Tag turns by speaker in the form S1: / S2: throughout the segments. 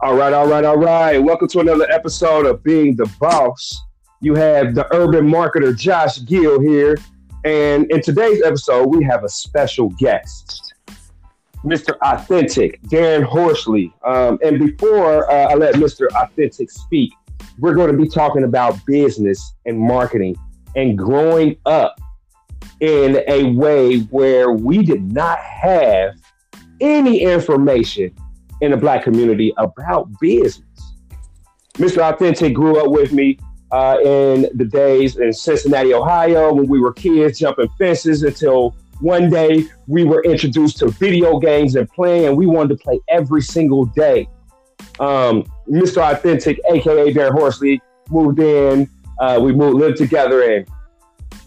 S1: All right, all right, all right. Welcome to another episode of Being the Boss. You have the urban marketer Josh Gill here. And in today's episode, we have a special guest, Mr. Authentic, Darren Horsley. Um, and before uh, I let Mr. Authentic speak, we're going to be talking about business and marketing and growing up in a way where we did not have any information in the black community about business. Mr. Authentic grew up with me uh, in the days in Cincinnati, Ohio, when we were kids jumping fences until one day we were introduced to video games and playing, and we wanted to play every single day. Um, Mr. Authentic, aka Darren Horsley, moved in. Uh, we moved, lived together, and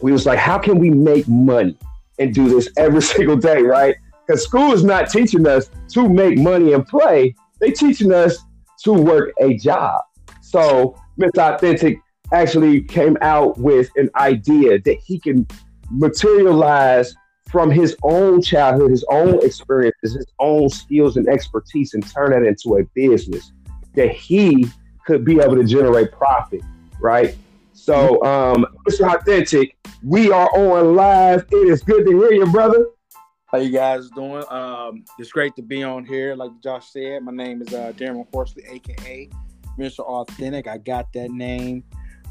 S1: we was like, how can we make money and do this every single day, right? Because school is not teaching us to make money and play. They teaching us to work a job. So Mr. Authentic actually came out with an idea that he can materialize from his own childhood, his own experiences, his own skills and expertise, and turn that into a business that he could be able to generate profit, right? So, um, Mr. Authentic, we are on live. It is good to hear you, brother.
S2: How you guys doing? Um, it's great to be on here. Like Josh said, my name is uh, Darren Horsley, aka Mr. Authentic. I got that name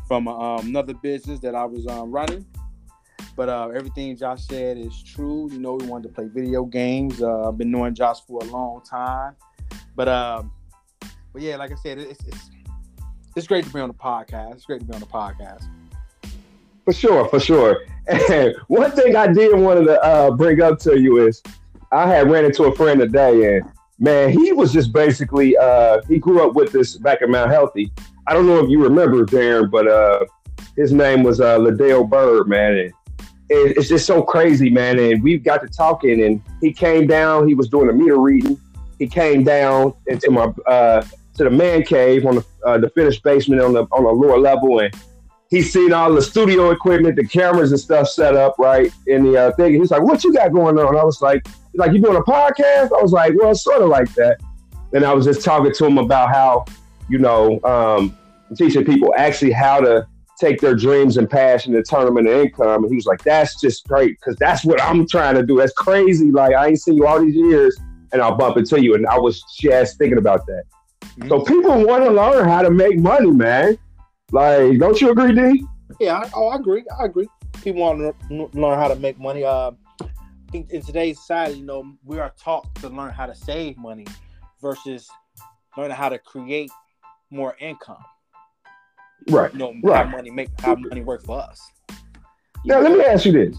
S2: from um, another business that I was um, running. But uh, everything Josh said is true. You know, we wanted to play video games. Uh, I've been knowing Josh for a long time. But um, but yeah, like I said, it's, it's it's great to be on the podcast. It's great to be on the podcast.
S1: For sure, for sure. And one thing I did want to uh, bring up to you is I had ran into a friend today, and man, he was just basically uh, he grew up with this back in Mount Healthy. I don't know if you remember Darren, but uh, his name was uh, Ladale Bird, man. And it, it's just so crazy, man. And we got to talking, and he came down. He was doing a meter reading. He came down into my uh, to the man cave on the uh, the finished basement on the on the lower level, and he's seen all the studio equipment, the cameras and stuff set up right in the uh, thing. And he's like, "What you got going on?" I was like, "Like you doing a podcast?" I was like, "Well, sort of like that." And I was just talking to him about how you know um, teaching people actually how to take their dreams and passion and turn them into income. And he was like, "That's just great because that's what I'm trying to do. That's crazy. Like I ain't seen you all these years." And I'll bump into you. And I was just thinking about that. Mm-hmm. So people want to learn how to make money, man. Like, don't you agree,
S2: D? Yeah, I, oh, I agree. I agree. People want to learn how to make money. Uh, I think in today's society, you know, we are taught to learn how to save money versus learning how to create more income.
S1: Right.
S2: You know,
S1: right.
S2: how money make how money work for us.
S1: You now, know? let me ask you this.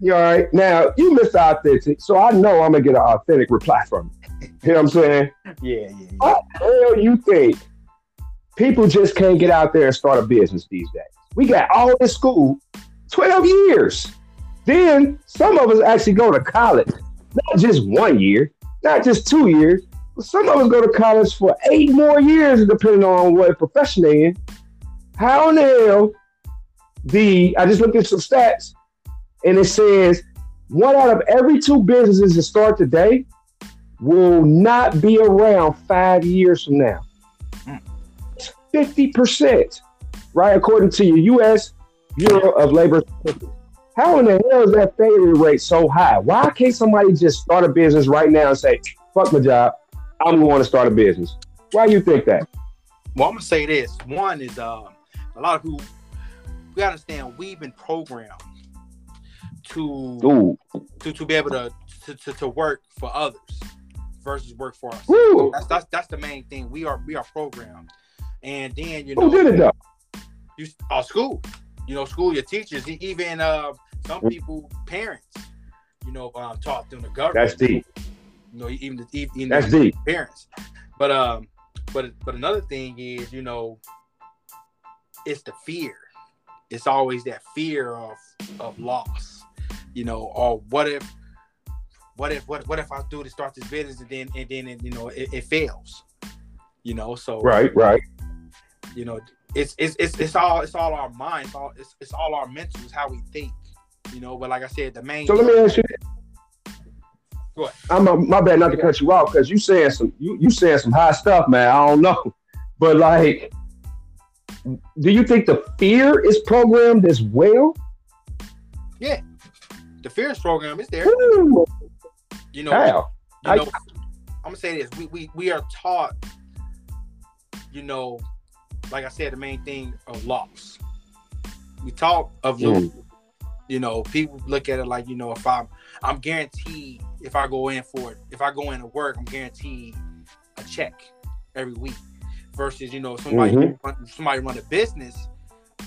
S1: You all right? Now, you Mr. Authentic, so I know I'm gonna get an authentic reply from you. You know what I'm saying?
S2: Yeah, yeah. yeah.
S1: What the hell you think people just can't get out there and start a business these days? We got all this school, 12 years. Then some of us actually go to college, not just one year, not just two years, but some of us go to college for eight more years, depending on what profession they're in. How in the hell the I just looked at some stats and it says one out of every two businesses that start today will not be around five years from now. 50%, right? According to your U.S. Bureau of Labor. How in the hell is that failure rate so high? Why can't somebody just start a business right now and say, fuck my job, I'm going to start a business? Why do you think that?
S2: Well, I'm going to say this. One is uh, a lot of who, we understand we've been programmed to to to be able to, to to, to work for others versus work for us. That's, that's that's the main thing. We are we are programmed, and then you know
S1: who did it though?
S2: You our school, you know, school, your teachers, even uh, some people, parents, you know, um, taught them the government.
S1: That's deep.
S2: You know, even the even
S1: that's
S2: the
S1: deep.
S2: parents, but um, but but another thing is, you know, it's the fear. It's always that fear of of loss you know, or what if, what if, what, what if I do to start this business and then, and then, you know, it, it fails, you know? So,
S1: right, right.
S2: You know, it's, it's, it's, it's all, it's all our mind. It's all, it's, it's all our mental, it's how we think, you know? But like I said, the main.
S1: So let me ask you. I'm a, my bad not to cut you off because you saying some you you saying some high stuff, man. I don't know, but like, do you think the fear is programmed as well?
S2: Yeah, the fear is programmed. is there.
S1: Ooh,
S2: You know,
S1: how?
S2: you
S1: I-
S2: know, I'm gonna say this: we, we we are taught, you know, like I said, the main thing of loss. We talk of
S1: Mm.
S2: losing. You know, people look at it like you know, if I'm I'm guaranteed if I go in for it, if I go into work, I'm guaranteed a check every week. Versus, you know, somebody
S1: Mhm.
S2: run, somebody run a business,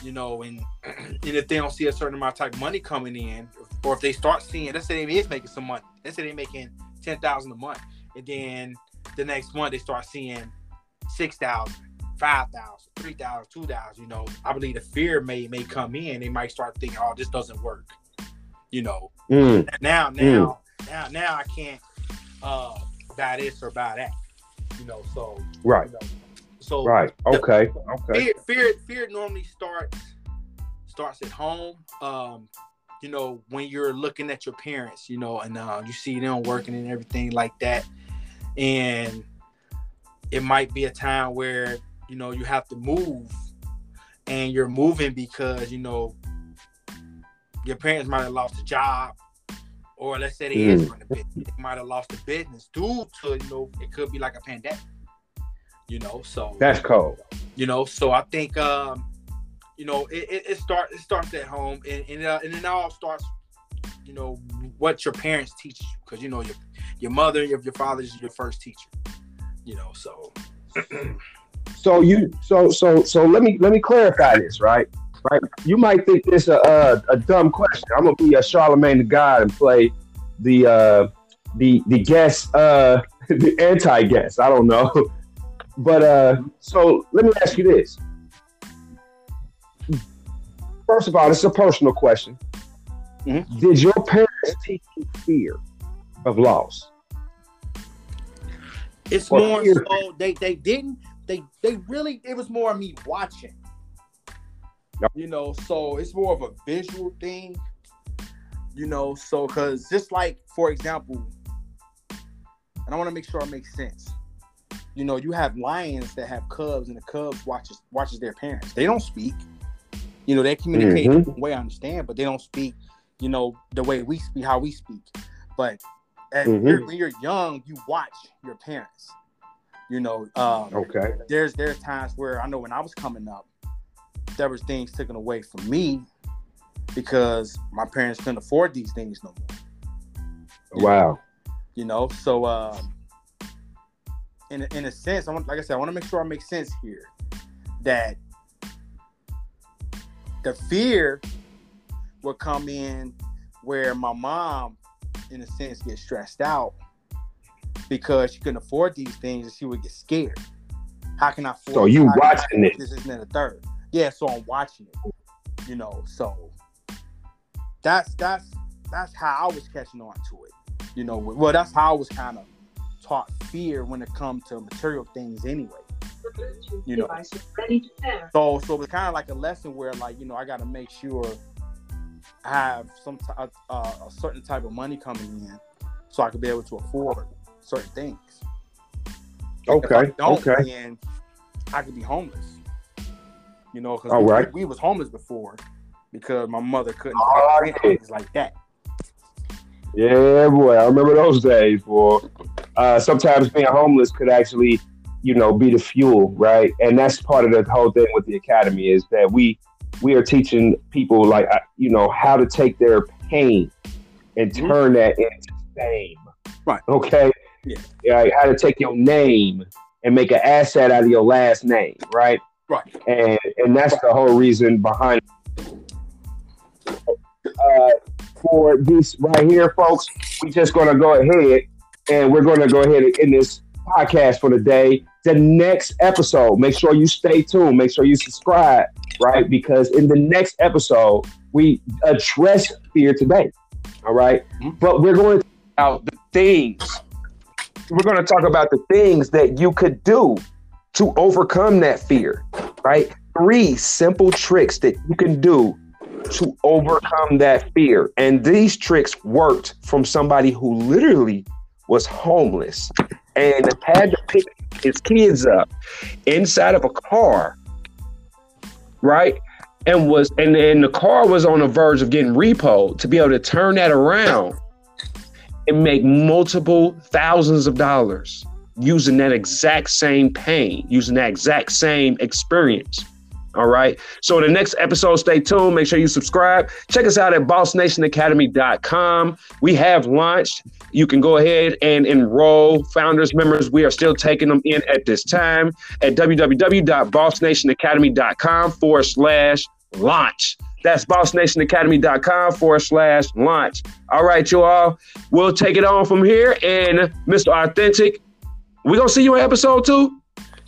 S2: you know, and and if they don't see a certain amount of type of money coming in, or if they start seeing, let's say they is making some money, let's say they're making ten thousand a month, and then the next month they start seeing six thousand, five thousand, three thousand, two thousand. You know, I believe the fear may may come in. They might start thinking, "Oh, this doesn't work." You know,
S1: Mm,
S2: now, now, now, now I can't uh buy this or buy that. You know, so
S1: right,
S2: you know, so
S1: right. Okay, okay.
S2: fear, fear, fear normally starts starts at home. Um, you know, when you're looking at your parents, you know, and uh, you see them working and everything like that, and it might be a time where you know you have to move, and you're moving because you know your parents might have lost a job. Or let's say they
S1: Mm.
S2: business, they might have lost a business due to you know it could be like a pandemic, you know. So
S1: That's cold.
S2: you know so i think um you know it, it, it starts it starts at home and and, uh, and it all starts you know what your parents teach you because you know your your mother your, your father is your first teacher you know so
S1: So you so so so let me let me clarify this, right? Right. You might think this a a, a dumb question. I'm gonna be a Charlemagne the God and play the uh the the guest uh the anti guest. I don't know. But uh so let me ask you this. First of all, this is a personal question.
S2: Mhm.
S1: Did your parents teach you fear of loss?
S2: it's
S1: Or
S2: more
S1: fear.
S2: so they they didn't they they really it was more of me watching
S1: Yep.
S2: you know so it's more of a visual thing you know so because just like for example and i want to make sure it makes sense you know you have lions that have cubs and the cubs watches watches their parents they don't speak you know they communicate
S1: Mhm.
S2: the way i understand but they don't speak you know the way we speak how we speak but
S1: Mhm.
S2: you're, when you're young you watch your parents you know um,
S1: Okay.
S2: there's there's times where I know when I was coming up, there was things taken away from me because my parents couldn't afford these things no more.
S1: Wow.
S2: You know, so um, in a, in a sense, I want like I said, I want to make sure I make sense here that the fear will come in where my mom, in a sense, gets stressed out because she couldn't afford these things and she would get scared. How can I afford
S1: So you
S2: how can I
S1: watching it.
S2: This isn't a third. Yeah, so I'm watching it. You know, so that's that's that's how I was catching on to it. You know, well, that's how I was kind of taught fear when it comes to material things anyway. You know.
S3: device is ready to pair.
S2: So so it's kind of like a lesson where like you know I got to make sure I have some t- uh, a certain type of money coming in so I could be able to afford certain things.
S1: Okay.
S2: don't,
S1: Okay.
S2: then I could be homeless. You know, because we,
S1: right.
S2: we was homeless before because my mother couldn't
S1: All
S2: pay
S1: right.
S2: things like that.
S1: Yeah, boy, I remember those days, boy. Uh, sometimes being homeless could actually, you know, be the fuel, right? And that's part of the whole thing with the academy is that we we are teaching people like uh, you know how to take their pain and
S2: Mhm.
S1: turn that into fame.
S2: Right.
S1: Okay.
S2: Yeah.
S1: Yeah. How to take your name and make an asset out of your last name, right?
S2: Right.
S1: And and that's the whole reason behind. Uh, for this right here, folks, We're just gonna go ahead and we're gonna go ahead and end this podcast for the day. The next episode, make sure you stay tuned. Make sure you subscribe, right? Because in the next episode, we address fear today. All right?
S2: Mhm.
S1: but we're going to about the things. We're going to talk about the things that you could do to overcome that fear, right? Three simple tricks that you can do to overcome that fear. And these tricks worked from somebody who literally was homeless and had to pick his kids up inside of a car, right? And was and then the car was on the verge of getting repoed to be able to turn that around and make multiple thousands of dollars using that exact same pain, using that exact same experience. All right. So in the next episode, stay tuned. Make sure you subscribe. Check us out at bossnationacademy.com. We have launched. You can go ahead and enroll founders members. We are still taking them in at this time at www.bossnationacademy.com forward slash launch. That's bossnationacademy.com forward slash launch. All right, you all. We'll take it on from here. And Mr. Authentic, we gonna see you in episode two.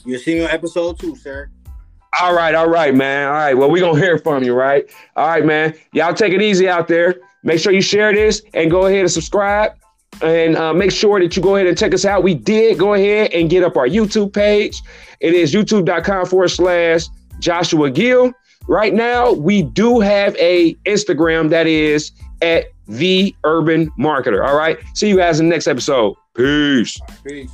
S2: You'll see me on episode two, sir.
S1: All right, all right, man. All right. Well, we're gonna hear from you, right? All right, man. Y'all take it easy out there. Make sure you share this and go ahead and subscribe. And uh, make sure that you go ahead and check us out. We did go ahead and get up our YouTube page. It is youtube.com forward slash Joshua Gill. Right now, we do have a Instagram that is at the Urban Marketer. All right. See you guys in the next episode. Peace.
S2: Peace.